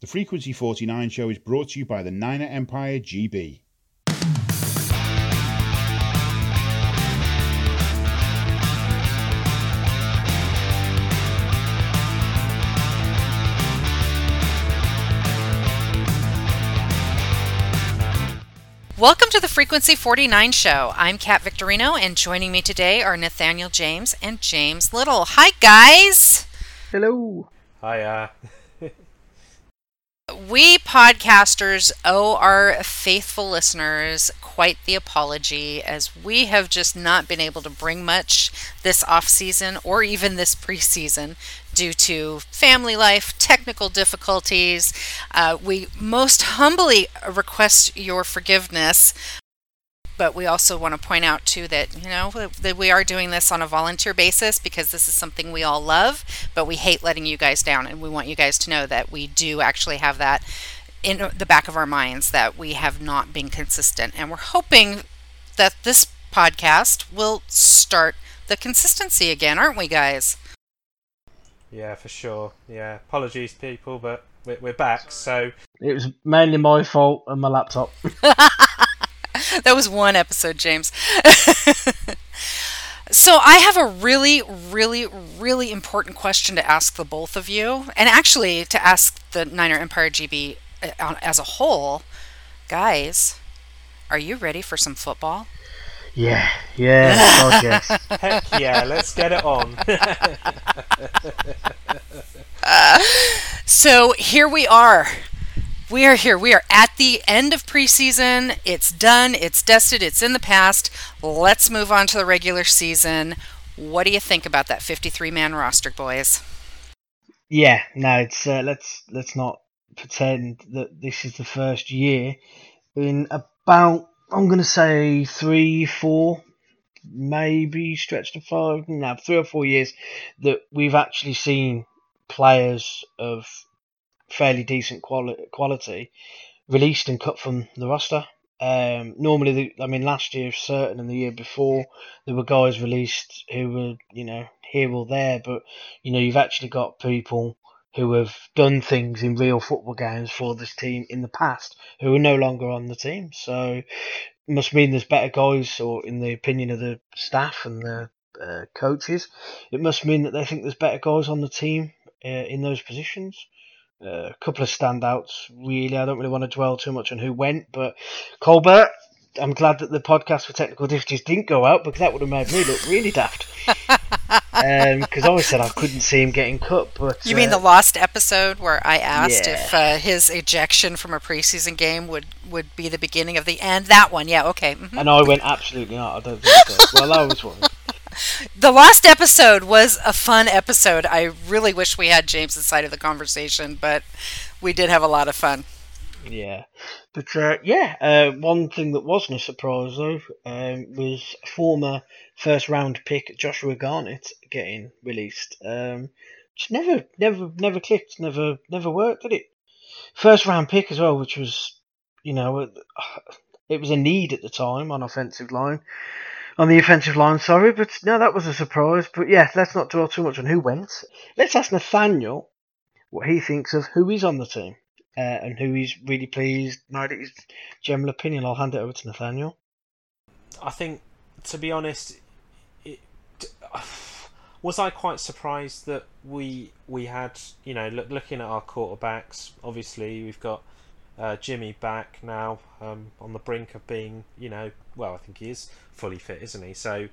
The Frequency 49 show is brought to you by the Niner Empire GB. Welcome to the Frequency 49 show. I'm Kat Victorino, and joining me today are Nathaniel James and James Little. Hi, guys. Hello. Hi, uh, We podcasters owe our faithful listeners quite the apology as we have just not been able to bring much this off season or even this preseason due to family life, technical difficulties. Uh, we most humbly request your forgiveness. But we also want to point out too that you know that we are doing this on a volunteer basis because this is something we all love, but we hate letting you guys down, and we want you guys to know that we do actually have that in the back of our minds that we have not been consistent, and we're hoping that this podcast will start the consistency again, aren't we, guys? yeah, for sure. Yeah, apologies, people, but we're, we're back. So It was mainly my fault and my laptop. that was one episode, James. so I have a really, really, really important question to ask the both of you, and actually to ask the Niner Empire GB uh, as a whole. Guys, are you ready for some football? Yeah, yeah, God, yes. heck yeah, let's get it on. So here we are. We are here. We are at the end of preseason. It's done. It's dusted. It's in the past. Let's move on to the regular season. What do you think about that 53 man roster, boys? Yeah, no, it's uh, let's let's not pretend that this is the first year in about I'm gonna say three, four, maybe stretch to five, no, three or four years that we've actually seen players of fairly decent quali- quality released and cut from the roster. Um, normally, the, I mean, last year, certain, and the year before, there were guys released who were, you know, here or there, but you know, you've actually got people who have done things in real football games for this team in the past who are no longer on the team. So, must mean there's better guys, or in the opinion of the staff and the uh, coaches, it must mean that they think there's better guys on the team uh, in those positions. Uh, a couple of standouts, really. I don't really want to dwell too much on who went, but Colbert. I'm glad that the podcast for technical difficulties didn't go out because that would have made me look really daft. Because I always said I couldn't see him getting cut, but You mean uh, the last episode where I asked yeah. if uh, his ejection from a preseason game would, would be the beginning of the end? That one, yeah, okay. mhm. And I went absolutely not. I don't think so. well, I was one. The last episode was a fun episode. I really wish we had James's side of the conversation, but we did have a lot of fun. Yeah, but uh, yeah, uh, one thing that wasn't a surprise though um, was former first round pick Joshua Garnett getting released. Um, just never, never, never clicked, never, never worked, did it? First round pick as well, which was, you know, it was a need at the time on offensive line, on the offensive line. Sorry, but no, that was a surprise. But yeah, let's not dwell too much on who went. Let's ask Nathaniel what he thinks of who is on the team uh, and who he's really pleased. That his general opinion, I'll hand it over to Nathaniel. I think, to be honest, it, was I quite surprised that we we had you know look, looking at our quarterbacks. Obviously, we've got uh, Jimmy back now um, on the brink of being you know well, I think he is fully fit, isn't he? So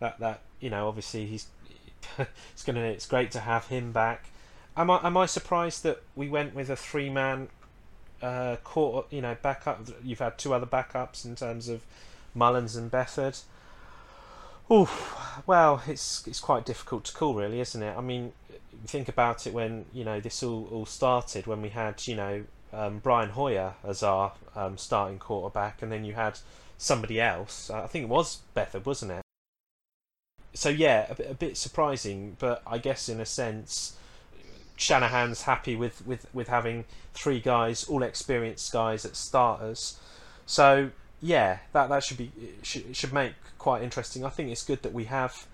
that that you know obviously he's it's gonna it's great to have him back. Am I am I surprised that we went with a three man uh, court you know backup? You've had two other backups in terms of Mullens and Beathard. Oh, well, it's it's quite difficult to call, really, isn't it? I mean, think about it when you know this all, all started when we had you know um, Brian Hoyer as our um, starting quarterback, and then you had somebody else. I think it was Beathard, wasn't it? So yeah, a bit, a bit surprising, but I guess in a sense, Shanahan's happy with, with, with having three guys, all experienced guys at starters. So yeah, that that should be should, should make quite interesting. I think it's good that we have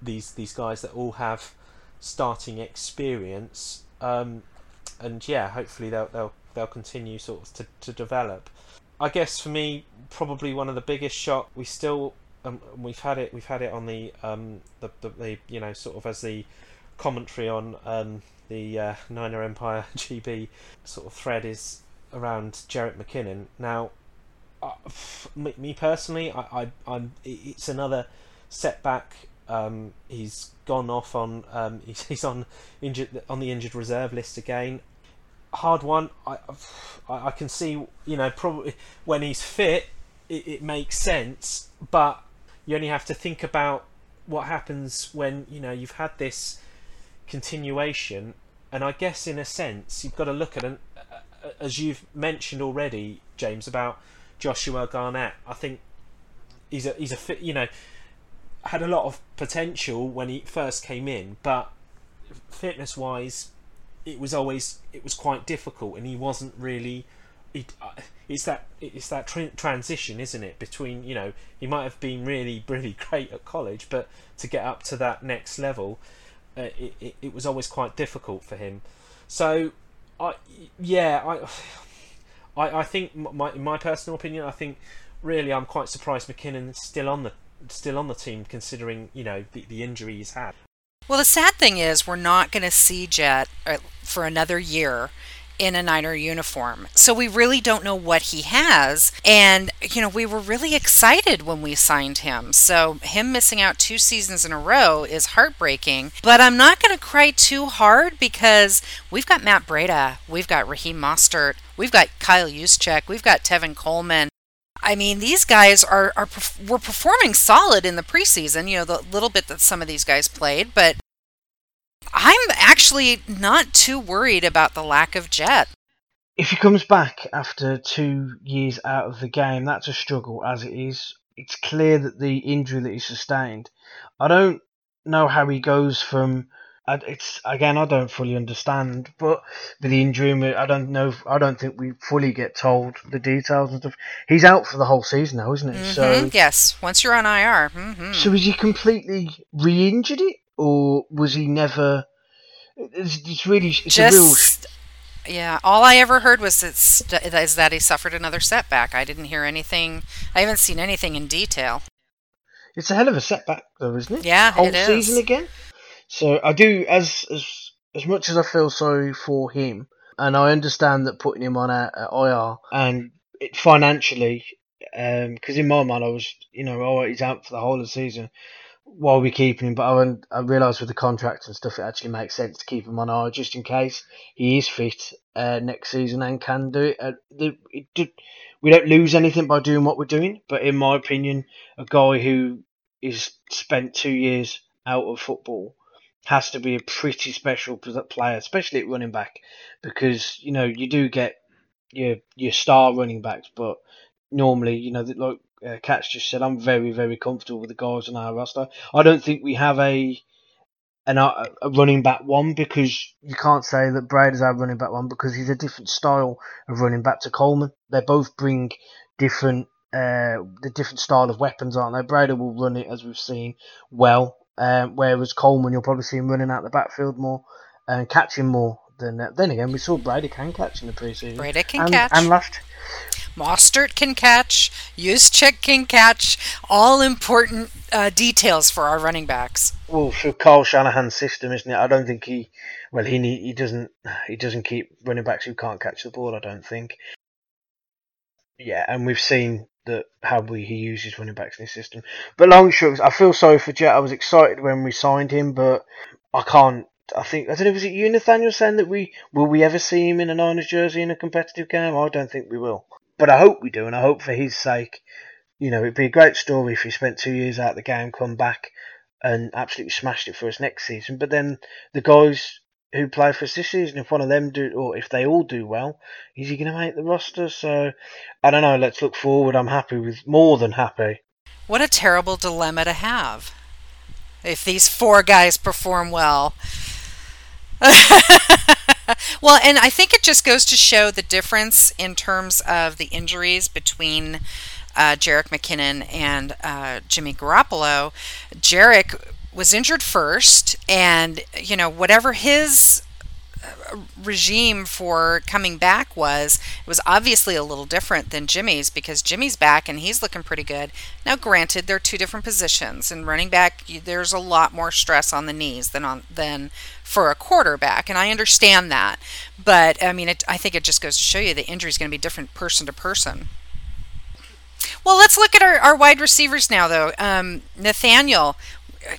these these guys that all have starting experience. Um, and yeah, hopefully they'll they'll they'll continue sort of to, to develop. I guess for me, probably one of the biggest shock. We still um, we've had it we've had it on the um the, the, the you know sort of as the commentary on um the uh, Niner Empire GB sort of thread is around Jerick McKinnon. Now, uh, me, me, personally, I, I am it's another setback. Um, he's gone off on um, he's on injured on the injured reserve list again. Hard one. I, I, can see you know probably when he's fit, it, it makes sense, but you only have to think about what happens when you know you've had this continuation and I guess in a sense you've got to look at an as you've mentioned already, James, about Joshua Garnett. I think he's a he's a fit. You know, had a lot of potential when he first came in, but fitness wise, it was always it was quite difficult, and he wasn't really. It, uh, it's that it's that transition, isn't it? Between you know he might have been really really great at college, but to get up to that next level, uh, it, it, it was always quite difficult for him. So, I yeah I I, I think my in my personal opinion, I think really I'm quite surprised McKinnon's still on the still on the team considering you know the, the injury he's had. Well, the sad thing is we're not going to see Jet uh, for another year in a Niner uniform. So we really don't know what he has. And, you know, we were really excited when we signed him. So him missing out two seasons in a row is heartbreaking. But I'm not going to cry too hard because we've got Matt Breida, we've got Raheem Mostert, we've got Kyle Juszczyk, we've got Tevin Coleman. I mean, these guys are, are were performing solid in the preseason. You know, the little bit that some of these guys played, but I'm actually not too worried about the lack of Jet. If he comes back after two years out of the game, that's a struggle as it is. It's clear that the injury that he sustained, I don't know how he goes from. It's again, I don't fully understand, but with the injury, I don't know. I don't think we fully get told the details and stuff. He's out for the whole season now, isn't he? Mm-hmm, so yes, once you're on IR. Mm-hmm. So is he completely re-injured it? or was he never? It's, it's really it's just. Yeah, all I ever heard was it's, is that he suffered another setback. I didn't hear anything. I haven't seen anything in detail. It's a hell of a setback, though, isn't it? Yeah, whole it season again. So I do as as as much as I feel sorry for him, and I understand that putting him on a, IR and it, financially, because um, in my mind I was, you know, oh he's out for the whole of the season while we're keeping him. But I, I realise with the contract and stuff, it actually makes sense to keep him on IR just in case he is fit uh, next season and can do it. Uh, the, it we don't lose anything by doing what we're doing, but in my opinion, a guy who is spent two years out of football has to be a pretty special player, especially at running back, because you know you do get your your star running backs, but normally you know like uh, Catch just said, I'm very, very comfortable with the guys on our roster. I don't think we have a an, a running back one because you can't say that Breida is our running back one because he's a different style of running back to Coleman. They both bring different uh, the different style of weapons, aren't they? Breida will run it as we've seen well, um, whereas Coleman you'll probably see him running out the backfield more and catching more than. Uh, then again, we saw Brady can catch in the preseason. Brady can and, catch. And last Mostert can catch, Juszczyk can catch, all important uh, details for our running backs. Well, for Kyle Shanahan's system, isn't it? I don't think he, well, he he doesn't he doesn't keep running backs who can't catch the ball. I don't think. Yeah, and we've seen that how we, he uses running backs in his system. But long short, I feel sorry for Jet. I was excited when we signed him, but I can't. I think I don't know. Was it you, Nathaniel, saying that we will we ever see him in a Niners jersey in a competitive game? I don't think we will but I hope we do, and I hope for his sake, you know, it'd be a great story if he spent two years out of the game, come back, and absolutely smashed it for us next season. But then the guys who play for us this season, if one of them do, or if they all do well, is he going to make the roster? So I don't know. Let's look forward. I'm happy with more than happy. What a terrible dilemma to have. If these four guys perform well. well, and I think it just goes to show the difference in terms of the injuries between uh, Jerick McKinnon and uh, Jimmy Garoppolo. Jerick was injured first, and you know whatever his regime for coming back was it was obviously a little different than Jimmy's because Jimmy's back and he's looking pretty good. Now, granted, they're two different positions, and running back there's a lot more stress on the knees than on than for a quarterback, and I understand that. But I mean, it, I think it just goes to show you the injury is going to be different person to person. Well, let's look at our, our wide receivers now, though. Um, Nathaniel,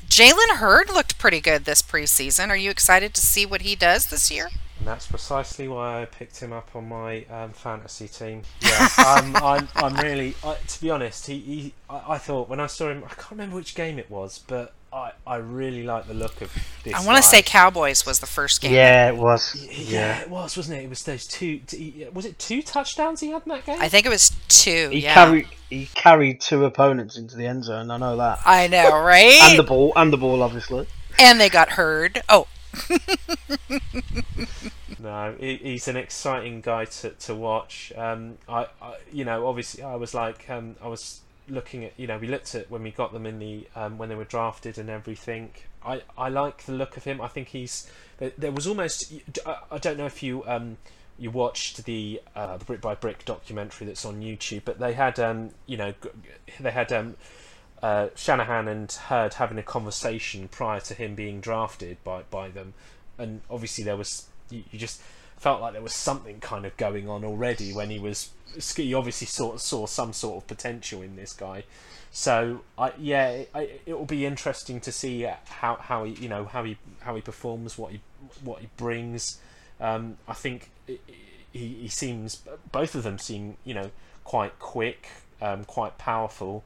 Jalen Hurd looked pretty good this preseason. Are you excited to see what he does this year? And that's precisely why I picked him up on my um, fantasy team. Yeah, um, I'm, I'm really, I, to be honest, he, he I, I, thought when I saw him, I can't remember which game it was, but I, I really like the look of this. I want to say Cowboys was the first game. Yeah, it was. Yeah, yeah, it was, wasn't it? It was those two. Was it two touchdowns he had in that game? I think it was two. He yeah. carried he carried two opponents into the end zone. I know that. I know, right? and the ball, and the ball, obviously. And they got Hurd. Oh. no, he's an exciting guy to to watch. Um, I, I, you know, obviously, I was like, um, I was looking at you know we looked at when we got them in the um, when they were drafted and everything. I, I like the look of him. I think he's there, there was almost I don't know if you um, you watched the uh, the brick by brick documentary that's on YouTube, but they had um, you know they had um, uh, Shanahan and Hurd having a conversation prior to him being drafted by by them, and obviously there was you, you just felt like there was something kind of going on already when he was he obviously saw saw some sort of potential in this guy. So I yeah, it, it will be interesting to see how how he you know how he how he performs, what he what he brings. Um, I think he he seems both of them seem you know quite quick, um, quite powerful.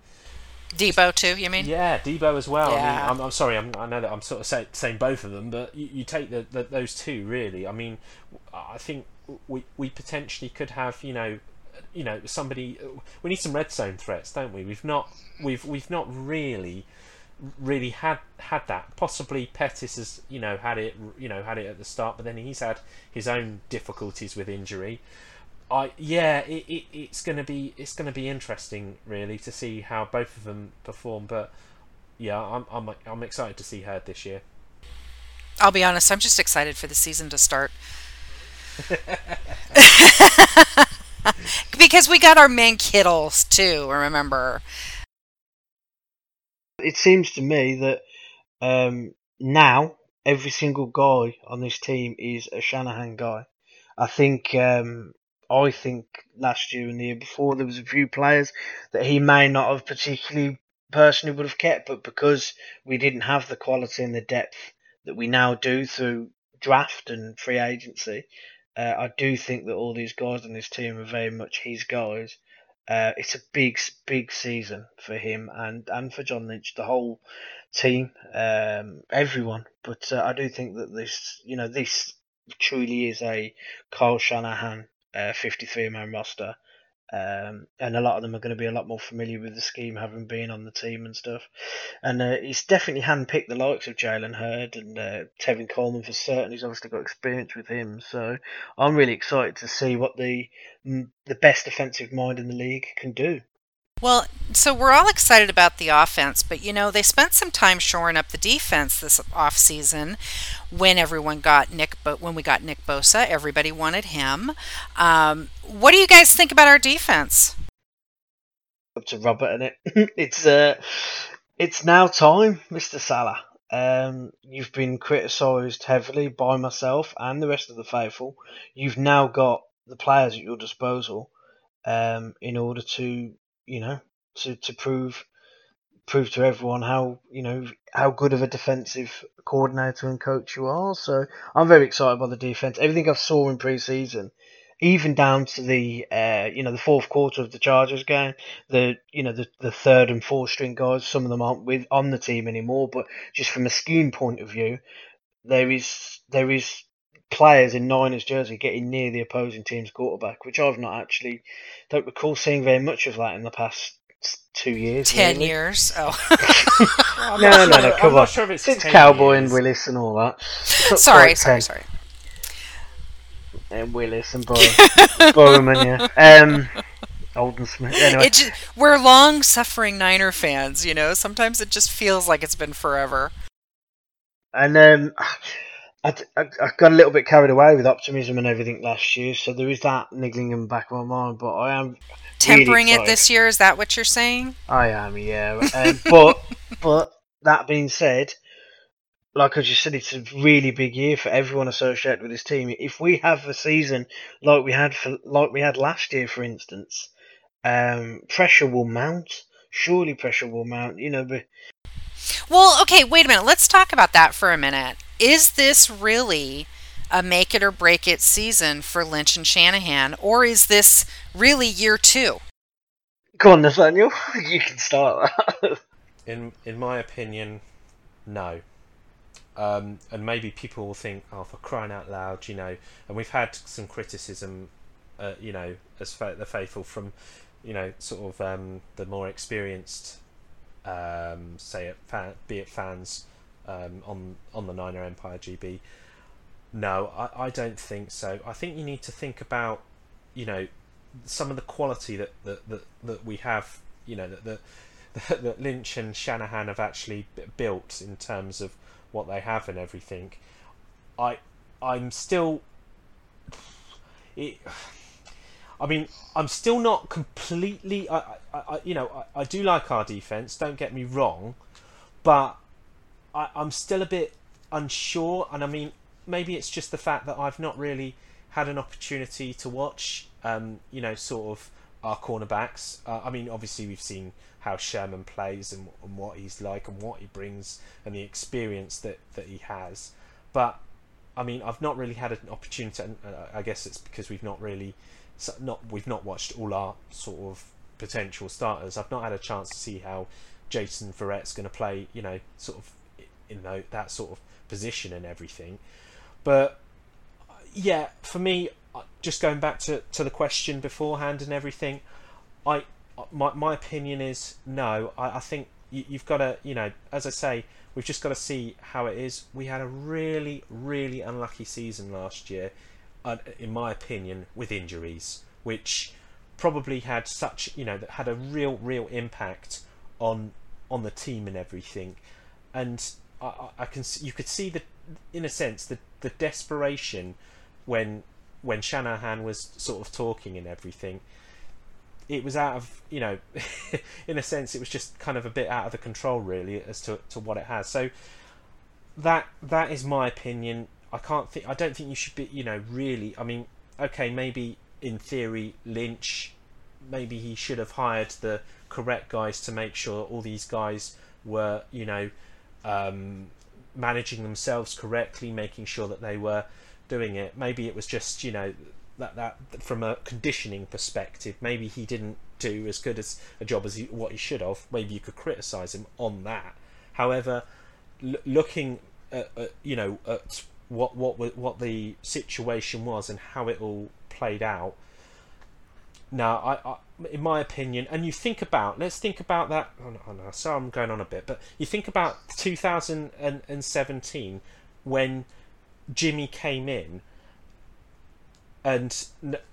Deebo too, you mean? Yeah, Deebo as well. Yeah. I mean, I'm, I'm sorry, I'm, i know that I'm sort of say, saying both of them, but you, you take the, the, those two really. I mean, I think we we potentially could have you know you know somebody we need some red zone threats don't we we've not we've we've not really really had had that possibly Pettis has you know had it you know had it at the start but then he's had his own difficulties with injury I yeah it, it it's going to be it's going to be interesting really to see how both of them perform but yeah I'm I'm I'm excited to see her this year I'll be honest I'm just excited for the season to start because we got our main Kittles too. Remember? It seems to me that um, now every single guy on this team is a Shanahan guy. I think um, I think last year and the year before there was a few players that he may not have particularly personally would have kept, but because we didn't have the quality and the depth that we now do through draft and free agency, uh, I do think that all these guys on this team are very much his guys. Uh, it's a big, big season for him and, and for John Lynch, the whole team, um, everyone. But uh, I do think that this, you know, this truly is a Kyle Shanahan uh, 53 man roster. Um, and a lot of them are going to be a lot more familiar with the scheme, having been on the team and stuff. And uh, he's definitely handpicked the likes of Jalen Hurd and uh, Tevin Coleman for certain. He's obviously got experience with him, so I'm really excited to see what the mm, the best defensive mind in the league can do. Well, so we're all excited about the offense, but you know, they spent some time shoring up the defense this offseason when everyone got Nick but when we got Nick Bosa, everybody wanted him. Um, what do you guys think about our defense? Up to Robert and it. it's uh it's now time, Mr. Saleh. Um, you've been criticised heavily by myself and the rest of the faithful. You've now got the players at your disposal um, in order to you know, to, to prove prove to everyone how you know how good of a defensive coordinator and coach you are. So I'm very excited by the defense. Everything I've saw in preseason, even down to the uh, you know the fourth quarter of the Chargers game, the you know the, the third and fourth string guys, some of them aren't with on the team anymore. But just from a scheme point of view, there is there is players in Niners jersey getting near the opposing team's quarterback, which I've not actually don't recall seeing very much of that in the past two years. Ten really. years. Oh. no, no, no, no, come on. Sure Since Cowboy years. and Willis and all that. Sorry, sorry, sorry. And Willis and Bor- Bowman, yeah. Um, Aldon Smith. Anyway. Just, we're long suffering Niner fans, you know. Sometimes it just feels like it's been forever. And um, I, I, I got a little bit carried away with optimism and everything last year, so there is that niggling in the back of my mind. But I am Tempering really it this year, is that what you're saying? I am, yeah. Um, but but that being said, like I just said, it's a really big year for everyone associated with this team. If we have a season like we had for like we had last year, for instance, um, pressure will mount. Surely pressure will mount. You know, but Well, okay, wait a minute. Let's talk about that for a minute. Is this really a make it or break it season for Lynch and Shanahan, or is this really year two? go on, Nathaniel. You can start that. In in my opinion, no. Um, and maybe people will think, oh, for crying out loud, you know. And we've had some criticism, uh, you know, as fa- the faithful from, you know, sort of um, the more experienced, um, say it, fan, be it fans um, on on the Niner Empire GB. No, I, I don't think so. I think you need to think about, you know, some of the quality that that, that, that we have, you know, that, that that Lynch and Shanahan have actually built in terms of what they have and everything. I I'm still it, I mean, I'm still not completely. I, I, I you know, I, I do like our defense. Don't get me wrong, but I, I'm still a bit unsure. And I mean, maybe it's just the fact that I've not really had an opportunity to watch. Um, you know, sort of our cornerbacks. Uh, I mean, obviously we've seen how Sherman plays and, and what he's like and what he brings and the experience that that he has, but I mean, I've not really had an opportunity. And uh, I guess it's because we've not really, not we've not watched all our sort of potential starters. I've not had a chance to see how Jason Verrett's going to play. You know, sort of in tho- that sort of position and everything. But yeah, for me, uh, just going back to, to the question beforehand and everything, I uh, my my opinion is no. I, I think you, you've got to you know, as I say, we've just got to see how it is. We had a really really unlucky season last year, in my opinion, with injuries, which probably had such you know that had a real real impact on on the team and everything, and I, I can you could see the in a sense the the desperation when when Shanahan was sort of talking and everything. It was out of you know in a sense it was just kind of a bit out of the control really as to, to what it has. So that that is my opinion i can't think i don't think you should be you know really i mean okay maybe in theory lynch maybe he should have hired the correct guys to make sure all these guys were you know um, managing themselves correctly making sure that they were doing it maybe it was just you know that that from a conditioning perspective, maybe he didn't do as good as a job as he, what he should have. Maybe you could criticize him on that. However, l- looking at you know at what what what the situation was and how it all played out. Now, I, I in my opinion, and you think about let's think about that. Oh no, oh no, sorry, I'm going on a bit, but you think about 2017 when Jimmy came in and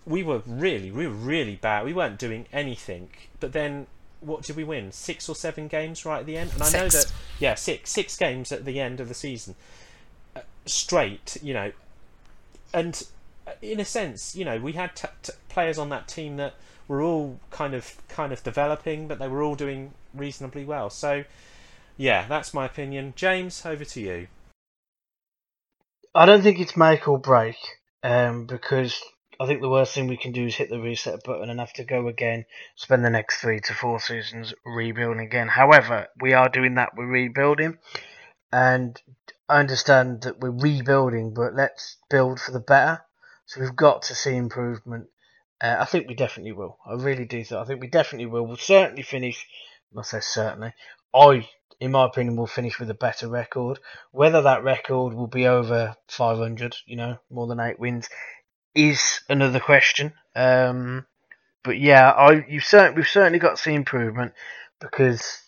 we were really, we were really bad. We weren't doing anything. But then, what did we win? Six or seven games right at the end. And I know that, yeah, six, six games at the end of the season, straight. You know, and uh, in a sense, you know, we had t- t- players on that team that were all kind of, kind of developing, but they were all doing reasonably well. So, yeah, that's my opinion. James, over to you. I don't think it's make or break, um, because I think the worst thing we can do is hit the reset button and have to go again, spend the next three to four seasons rebuilding again. However, we are doing that, we're rebuilding, and I understand that we're rebuilding, but let's build for the better. So we've got to see improvement. Uh, I think we definitely will. I really do. Think, I think we definitely will. We'll certainly finish. I say certainly. I, in my opinion, will finish with a better record. Whether that record will be over 500, you know, more than eight wins, is another question. Um, but yeah, I you certain we've certainly got to see improvement because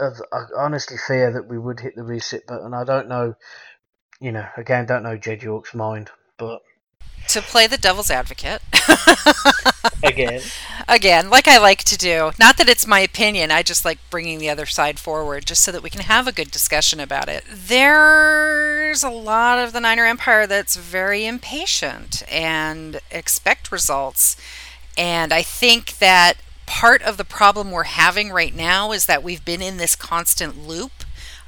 I uh, honestly fear that we would hit the reset button. I don't know, you know, again, don't know Jed York's mind, but to play the devil's advocate. Again. Again, like I like to do. Not that it's my opinion, I just like bringing the other side forward just so that we can have a good discussion about it. There's a lot of the Niner Empire that's very impatient and expect results. And I think that part of the problem we're having right now is that we've been in this constant loop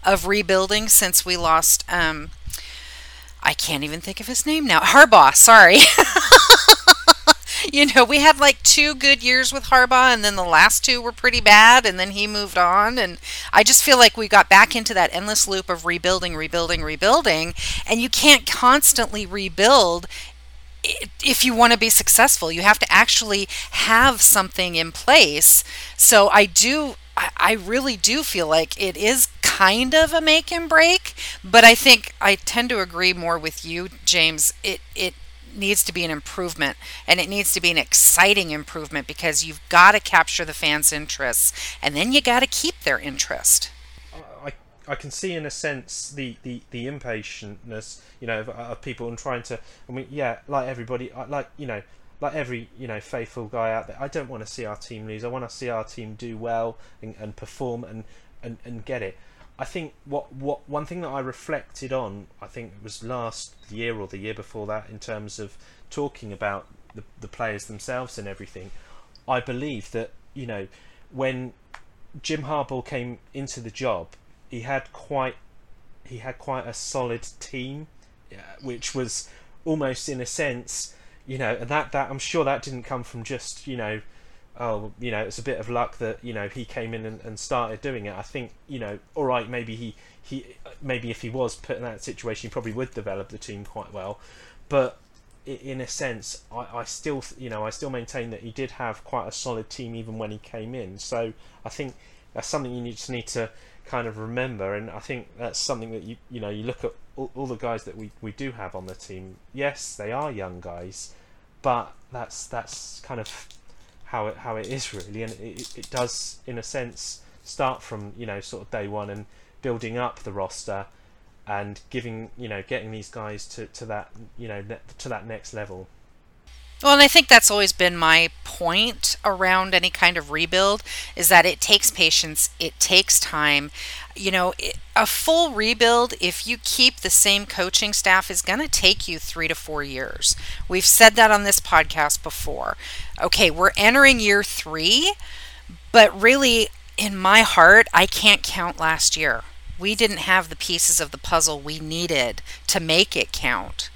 of rebuilding since we lost um, I can't even think of his name now. Harbaugh, sorry. you know, we had like two good years with Harbaugh, and then the last two were pretty bad, and then he moved on. And I just feel like we got back into that endless loop of rebuilding, rebuilding, rebuilding. And you can't constantly rebuild if you want to be successful. You have to actually have something in place. So I do I really do feel like it is kind of a make and break, but I think I tend to agree more with you, James. It it needs to be an improvement and it needs to be an exciting improvement because you've got to capture the fans' interests and then you got to keep their interest. I, can see in a sense the, the, the impatientness you know of, of people and trying to I mean yeah like everybody uh, like you know like every you know faithful guy out there I don't want to see our team lose I want to see our team do well and, and perform and, and, and get it I think what what one thing that I reflected on, I think it was last year or the year before that, in terms of talking about the the players themselves and everything. I believe that you know when Jim Harbaugh came into the job, he had quite he had quite a solid team, which was almost in a sense, you know, and that that I'm sure that didn't come from just you know oh, you know, it's a bit of luck that you know he came in and, and started doing it. I think you know, all right, maybe he he maybe if he was put in that situation, he probably would develop the team quite well. But in a sense, I, I still you know I still maintain that he did have quite a solid team even when he came in. So I think that's something you just need to kind of remember, and I think that's something that you you know you look at all, all the guys that we, we do have on the team. Yes, they are young guys, but that's that's kind of how it how it is really, and it, it does in a sense start from you know sort of day one and building up the roster and giving you know getting these guys to, to that you know to that next level. Well, and I think that's always been my point around any kind of rebuild is that it takes patience, it takes time. You know, a full rebuild, if you keep the same coaching staff, is going to take you three to four years. We've said that on this podcast before. Okay, we're entering year three, but really, in my heart, I can't count last year. We didn't have the pieces of the puzzle we needed to make it count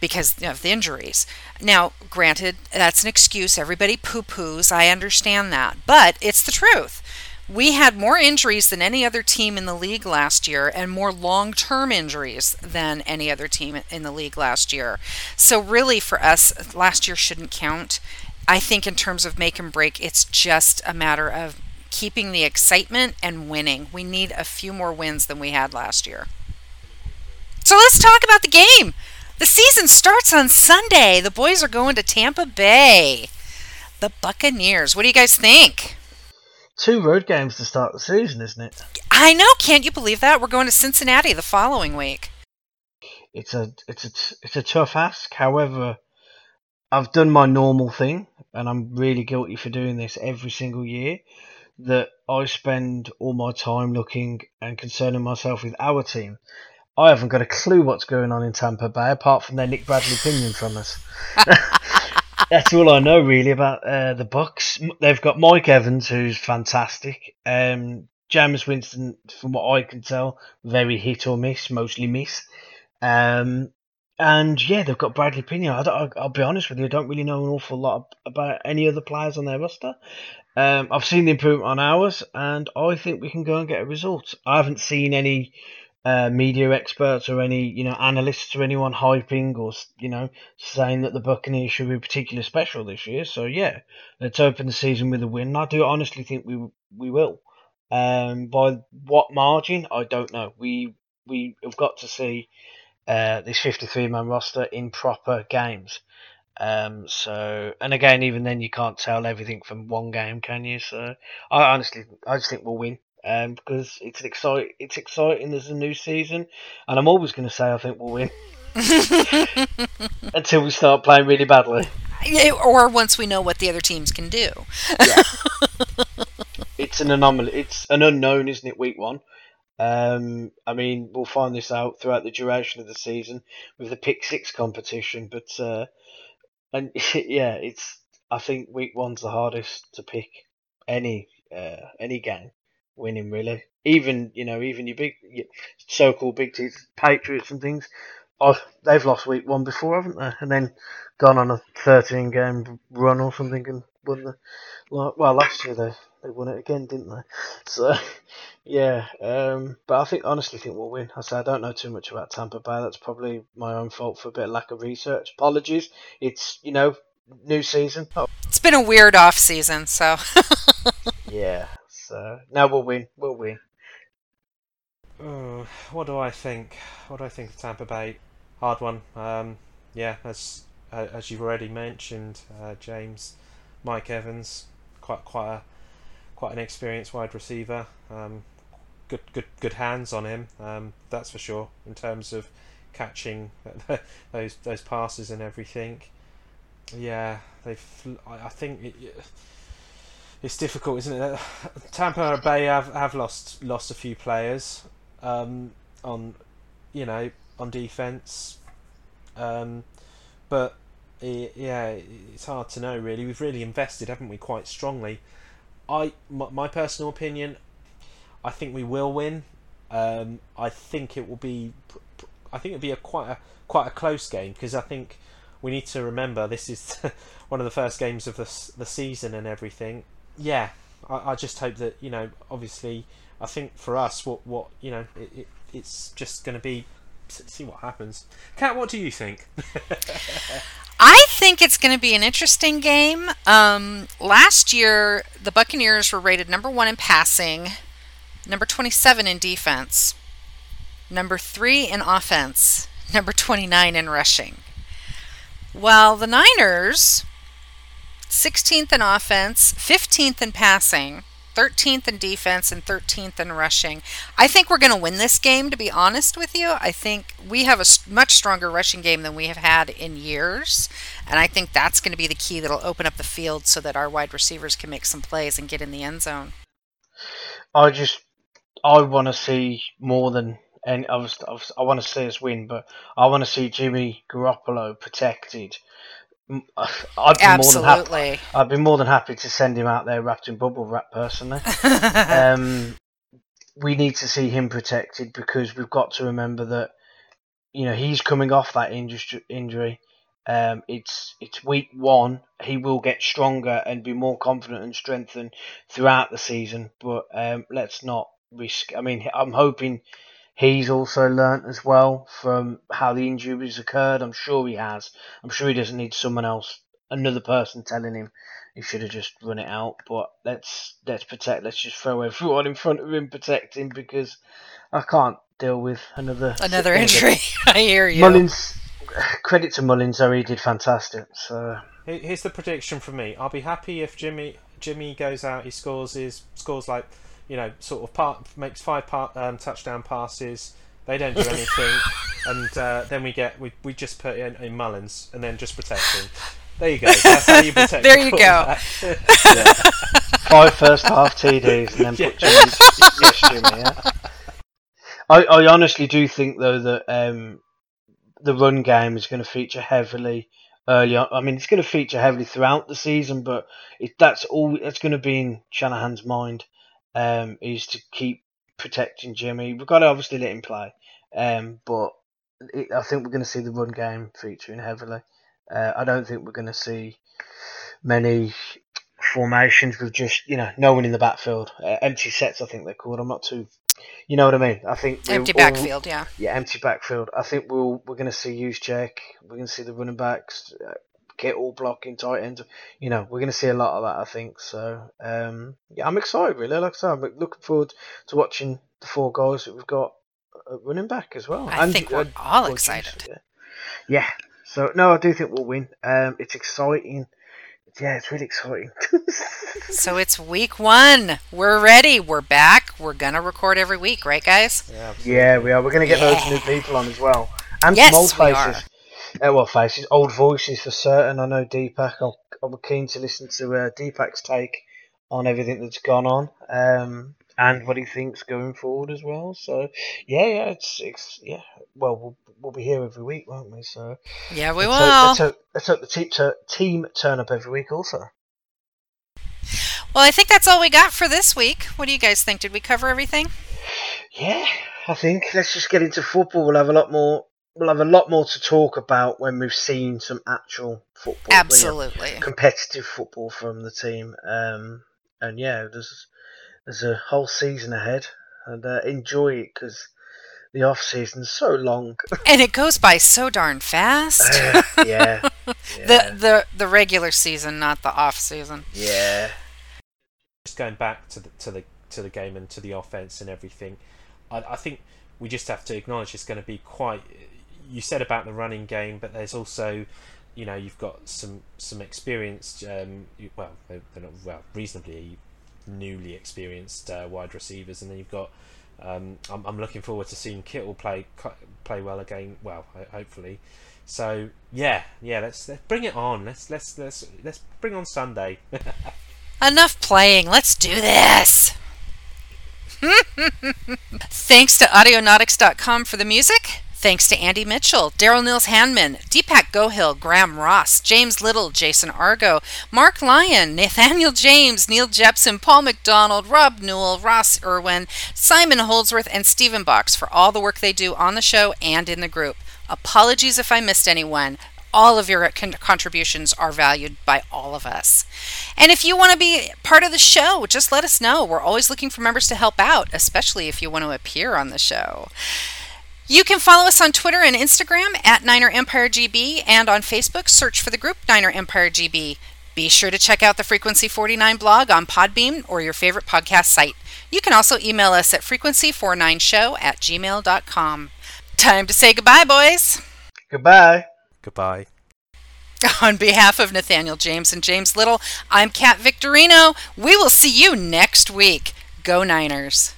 because of the injuries. Now, granted, that's an excuse. Everybody poo poos. I understand that. But it's the truth. We had more injuries than any other team in the league last year and more long term injuries than any other team in the league last year. So, really, for us, last year shouldn't count. I think, in terms of make and break, it's just a matter of keeping the excitement and winning. We need a few more wins than we had last year. So, let's talk about the game. The season starts on Sunday. The boys are going to Tampa Bay. The Buccaneers. What do you guys think? Two road games to start the season, isn't it? I know. Can't you believe that? We're going to Cincinnati the following week. It's a it's a it's a tough ask. However, I've done my normal thing, and I'm really guilty for doing this every single year. That I spend all my time looking and concerning myself with our team I haven't got a clue what's going on in Tampa Bay apart from their Nick Bradley Pinion from us. That's all I know really about uh, the Bucks. They've got Mike Evans, who's fantastic. Um, Jameis Winston, from what I can tell, very hit or miss, mostly miss. Um, and yeah, they've got Bradley Pinion. I will be honest with you, I don't really know an awful lot about any other players on their roster. Um, I've seen the improvement on ours, and I think we can go and get a result. I haven't seen any uh, media experts or any you know analysts or anyone hyping or you know saying that the Buccaneers should be particularly special this year. So yeah, let's open the season with a win. I do honestly think we we will. Um, by what margin, I don't know. We we have got to see uh, this 53 man roster in proper games. Um, so, and again, even then, you can't tell everything from one game, can you? So, I honestly, I just think we'll win um, because it's excite, it's exciting. There's a new season, and I'm always going to say I think we'll win. until we start playing really badly. Or once we know what the other teams can do. It's an anomaly. It's an unknown, isn't it? Week one. Um, I mean, we'll find this out throughout the duration of the season with the pick six competition. But uh, and yeah, it's. I think week one's the hardest to pick any uh, any game winning really. Even you know, even your big your so-called big teams, Patriots and things. Oh, they've lost week one before, haven't they? And then gone on a 13 game run or something and won the. like, Well, last year they they won it again, didn't they? So, yeah. Um, but I think honestly think we'll win. I say I don't know too much about Tampa Bay. That's probably my own fault for a bit of lack of research. Apologies. It's you know new season. Oh, It's been a weird off season, so yeah. So now we'll win. We'll win. Oh, what do I think? What do I think of Tampa Bay? Hard one. Um, yeah, as uh, as you've already mentioned, uh, James, Mike Evans, quite quite a quite an experienced wide receiver. Um, good good good hands on him. Um, that's for sure. In terms of catching those those passes and everything. Yeah, they've. I I think it, it's difficult, isn't it? Tampa Bay have, have lost lost a few players um, on, you know, on defense, um, but i yeah, it's hard to know really. We've really invested, haven't we, quite strongly. I my, my personal opinion, I think we will win. Um, I think it will be, I think it'll be a quite a quite a close game because I think we need to remember this is one of the first games of the the season and everything. Yeah, I, I just hope that you know. Obviously, I think for us, what what you know, it, it it's just going to be see what happens. Kat, what do you think? I think it's going to be an interesting game. Um, last year, the Buccaneers were rated number one in passing, number 27 in defense, number three in offense, number 29 in rushing. While the Niners, 16th in offense, 15th in passing, 13th in defense, and 13th in rushing. I think we're going to win this game, to be honest with you. I think we have a much stronger rushing game than we have had in years. And I think that's going to be the key that'll open up the field so that our wide receivers can make some plays and get in the end zone. I just I want to see more than and obviously, obviously I want to see us win, but I want to see Jimmy Garoppolo protected. I'd be more than happy. Absolutely. I'd be more than happy to send him out there wrapped in bubble wrap personally. um, we need to see him protected because we've got to remember that you know he's coming off that injury. Injury. Um, it's it's week one. He will get stronger and be more confident and strengthened throughout the season. But um, let's not risk. I mean, I'm hoping he's also learnt as well from how the injuries occurred. I'm sure he has. I'm sure he doesn't need someone else, another person telling him he should have just run it out. But let's let's protect. Let's just throw everyone in front of him, protect him because I can't deal with another Another injury. I hear you. Mullens. Credit to Mullens, though he did fantastic. So Here's the prediction from me. I'll be happy if Jimmy Jimmy goes out. He scores his scores like you know sort of part makes five part, um, touchdown passes. They don't do anything, and uh, then we get we, we just put in, in Mullens and then just protect him. There you go. That's how you protect. There you go. quarterback. five first half TDs and then put Yeah. Jimmy. yes, Jimmy. Yeah. I, I honestly do think though that um, the run game is going to feature heavily early on. I mean, it's going to feature heavily throughout the season, but it, that's all that's going to be in Shanahan's mind um, is to keep protecting Jimmy. We've got to obviously let him play, um, but it, I think we're going to see the run game featuring heavily. Uh, I don't think we're going to see many formations with just you know no one in the backfield, uh, empty sets. I think they're called. I'm not too, you know what I mean. I think Empty backfield, yeah. yeah, empty backfield. I think we'll we're going to see use check. We're going to see the running backs uh, get all blocking tight ends. You know, we're going to see a lot of that. I think so. Um, yeah, I'm excited really. Like I said, I'm looking forward to watching the four guys that we've got uh, running back as well. I think we're all excited. Yeah. yeah. So no, I do think we'll win. Um, it's exciting. Yeah, it's really exciting. So it's week one. We're ready. We're back. We're going to record every week, right, guys? Yeah. Yeah, we are. We're going to get those new people on as well. and Yes, some old we faces. Uh, well, faces, old voices for certain. I know Deepak. I'll, I'm keen to listen to uh, Deepak's take on everything that's gone on um, and what he thinks going forward as well. So, yeah, yeah, it's, it's yeah. Well, we'll we'll be here every week, won't we? So Yeah, we let's will. hope, let's, hope, let's hope the team, team turn up every week also. Well, I think that's all we got for this week. What do you guys think? Did we cover everything? Yeah, I think let's just get into football. We'll have a lot more. We'll have a lot more to talk about when we've seen some actual football, you know, Absolutely. competitive football from the team. Um, and yeah, there's there's a whole season ahead, and uh, enjoy it because the off season's so long. And it goes by so darn fast. yeah, yeah, The the the regular season, not the off season. yeah. just going back to the to the to the game and to the offense and everything, I, I think we just have to acknowledge it's going to be quite. You said about the running game, but there's also, you know, you've got some some experienced, um, well, they're, not well, reasonably newly experienced uh, wide receivers, and then you've got. Um, I'm, I'm looking forward to seeing Kittle play play well again. Well, hopefully. So yeah, yeah. Let's let's bring it on. Let's let's let's let's bring on Sunday. Enough playing. Let's do this. Thanks to Audionautix.com for the music. Thanks to Andy Mitchell, Daryl Nils Handman, Deepak Gohill, Graham Ross, James Little, Jason Argo, Marc Lyon, Nathaniel James, Neil Jepson, Paul McDonald, Rob Newell, Ross Irwin, Simon Holdsworth, and Stephen Box for all the work they do on the show and in the group. Apologies if I missed anyone. All of your con- contributions are valued by all of us. And if you want to be part of the show, just let us know. We're always looking for members to help out, especially if you want to appear on the show. You can follow us on Twitter and Instagram at Niner Empire GB and on Facebook, search for the group Niner Empire GB. Be sure to check out the Frequency 49 blog on Podbean or your favorite podcast site. You can also email us at frequency49show at gmail.com. Time to say goodbye, boys. Goodbye. Goodbye. On behalf of Nathaniel James and James Little, I'm Kat Victorino. We will see you next week. Go Niners.